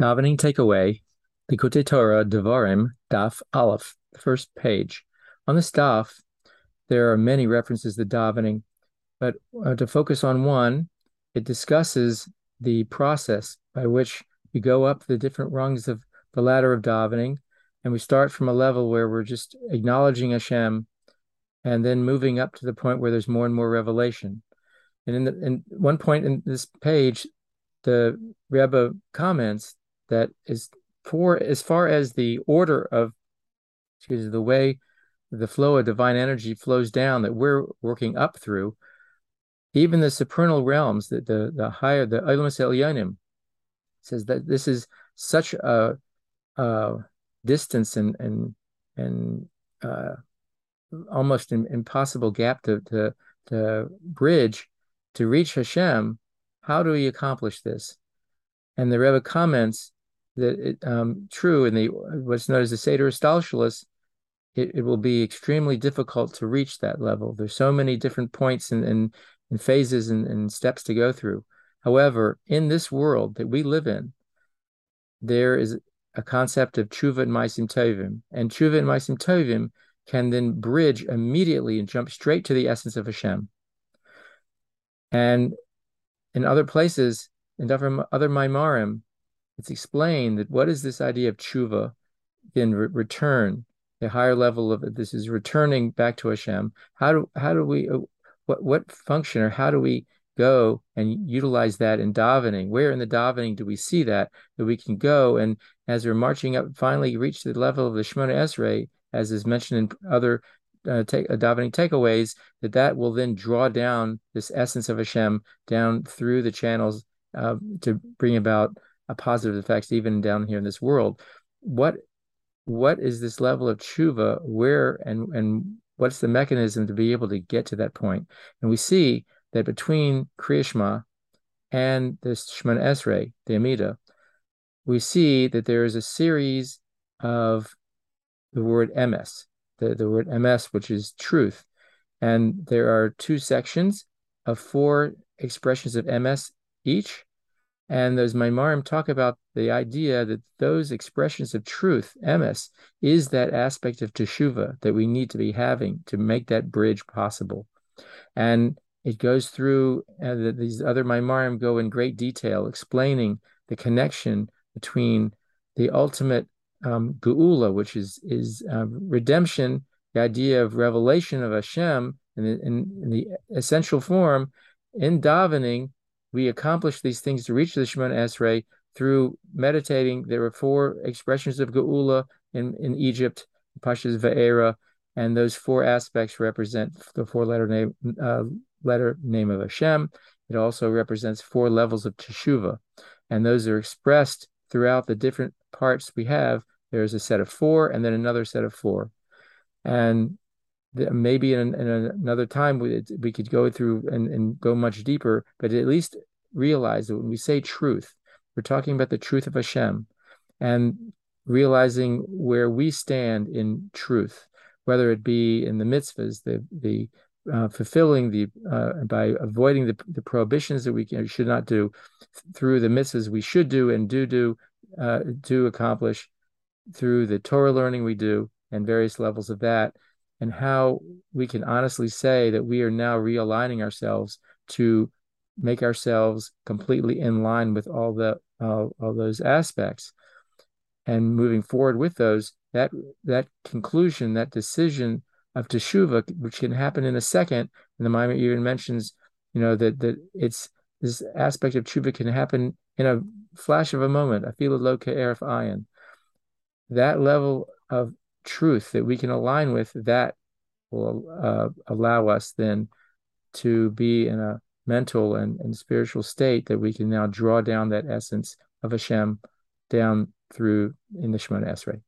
Davening takeaway, Likkutei Torah Devarim Daf Aleph, the first page. On this daf, there are many references to davening, but uh, to focus on one, it discusses the process by which we go up the different rungs of the ladder of davening, and we start from a level where we're just acknowledging Hashem, and then moving up to the point where there's more and more revelation. And in, the, in one point in this page, the Rebbe comments that is for as far as the order of excuse me, the way the flow of divine energy flows down that we're working up through, even the supernal realms, the the, the higher the Olamos Elyonim, says that this is such a, a distance and and and uh, almost an impossible gap to to to bridge to reach Hashem. How do we accomplish this? And the Rebbe comments that it, um, true in the what's known as the Seder Hishtalshelus, it, it will be extremely difficult to reach that level. There's so many different points and, and, and phases and, and steps to go through. However, in this world that we live in, there is a concept of tshuva and maisim tovim, and tshuva and maisim tovim can then bridge immediately and jump straight to the essence of Hashem. And in other places, in other, other Maamarim, it's explained that what is this idea of tshuva in re- return, a higher level of it. This is returning back to Hashem. How do how do we uh, what what function or how do we go and utilize that in davening? Where in the davening do we see that that we can go and as we're marching up, finally reach the level of the Shemona Esrei, as is mentioned in other uh, take, uh, davening takeaways, that that will then draw down this essence of Hashem down through the channels uh, to bring about a positive effects even down here in this world. What what is this level of tshuva? Where and and what's the mechanism to be able to get to that point? And we see that between Krias Shma and this Shemona Esrei, the Amida, we see that there is a series of the word emes, the, the word emes, which is truth. And there are two sections of four expressions of emes each. And those Maamarim talk about the idea that those expressions of truth, emes, is that aspect of teshuva that we need to be having to make that bridge possible. And it goes through, uh, the, these other Maamarim go in great detail explaining the connection between the ultimate um, geula, which is is uh, redemption, the idea of revelation of Hashem in in, in the essential form in davening we accomplish these things to reach the Shemona Esrei through meditating. There were four expressions of Geula in, in Egypt, Parshas Va'era, and those four aspects represent the four letter name uh, letter name of Hashem. It also represents four levels of Teshuvah, and those are expressed throughout the different parts we have. There's a set of four, and then another set of four, and maybe in, in, another time we, we could go through and, and go much deeper, but at least realize that when we say truth, we're talking about the truth of Hashem and realizing where we stand in truth, whether it be in the mitzvahs, the the uh, fulfilling the uh, by avoiding the, the prohibitions that we can, should not do through the mitzvahs we should do and do do uh, do accomplish through the Torah learning we do and various levels of that and how we can honestly say that we are now realigning ourselves to make ourselves completely in line with all the uh, all those aspects. And moving forward with those that that conclusion that decision of teshuva which can happen in a second and the Maimon even mentions you know that that it's this aspect of teshuva can happen in a flash of a moment I feel a low erif ayin. That level of truth that we can align with, that will uh, allow us then to be in a mental and, and spiritual state that we can now draw down that essence of Hashem down through in the Shemona Esrei.